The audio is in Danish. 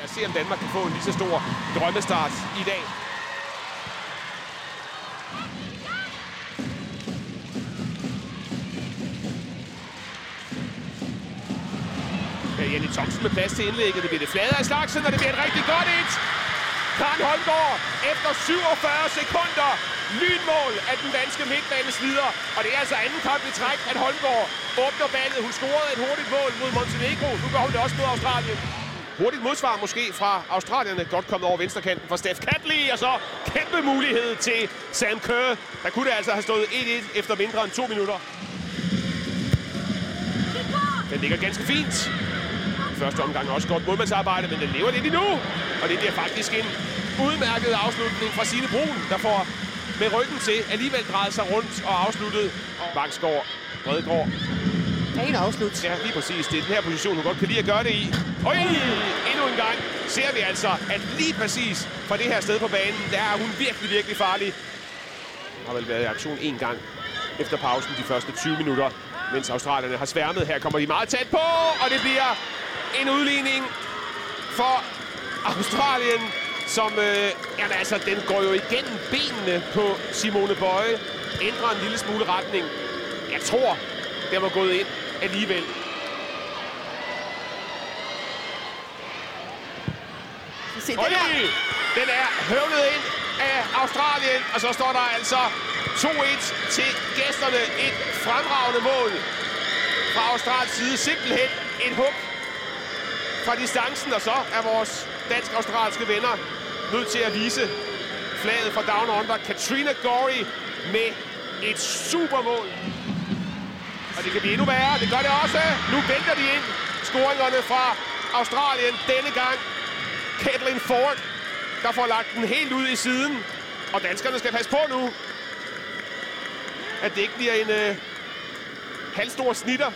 Lad os se, om Danmark kan få en lige så stor drømmestart i dag. Ja, Jenny Thomsen med plads til indlægget. Det bliver det flade af slagsen, og det bliver et rigtig godt et. Karen Holmgaard efter 47 sekunder. Lynmål af den danske midtbaneslider. Og det er altså anden kamp i træk, at Holmgaard åbner ballet. Hun scorede et hurtigt mål mod Montenegro. Nu gør hun det også mod Australien. Hurtigt modsvar måske fra australierne. Godt kommet over venstrekanten fra Steph Catley. Og så kæmpe mulighed til Sam Kerr. Der kunne det altså have stået 1-1 efter mindre end to minutter. Den ligger ganske fint. Første omgang også godt målmandsarbejde, men den lever lidt endnu. Og det bliver faktisk en udmærket afslutning fra Signe Brun, der får med ryggen til alligevel drejet sig rundt og afsluttet. Bangsgaard, Bredegård rene afslut. Ja, lige præcis. Det er den her position, hun godt kan lide at gøre det i. Øj! Endnu en gang ser vi altså, at lige præcis fra det her sted på banen, der er hun virkelig, virkelig farlig. Hun har vel været i aktion en gang efter pausen de første 20 minutter, mens australierne har sværmet. Her kommer de meget tæt på, og det bliver en udligning for Australien, som, øh, jamen altså, den går jo igennem benene på Simone Bøje. Ændrer en lille smule retning. Jeg tror, den var gået ind alligevel. Se, det Øj, der. den er høvlet ind af Australien, og så står der altså 2-1 til gæsterne. Et fremragende mål fra Australiens side. Simpelthen et hug fra distancen, og så er vores dansk-australske venner nødt til at vise flaget fra Down Under. Katrina Gorey med et supermål. Og det kan blive endnu værre. Det gør det også. Nu vælter de ind scoringerne fra Australien denne gang. Caitlin Ford, der får lagt den helt ud i siden. Og danskerne skal passe på nu, at det ikke bliver en øh, halvstor snitter,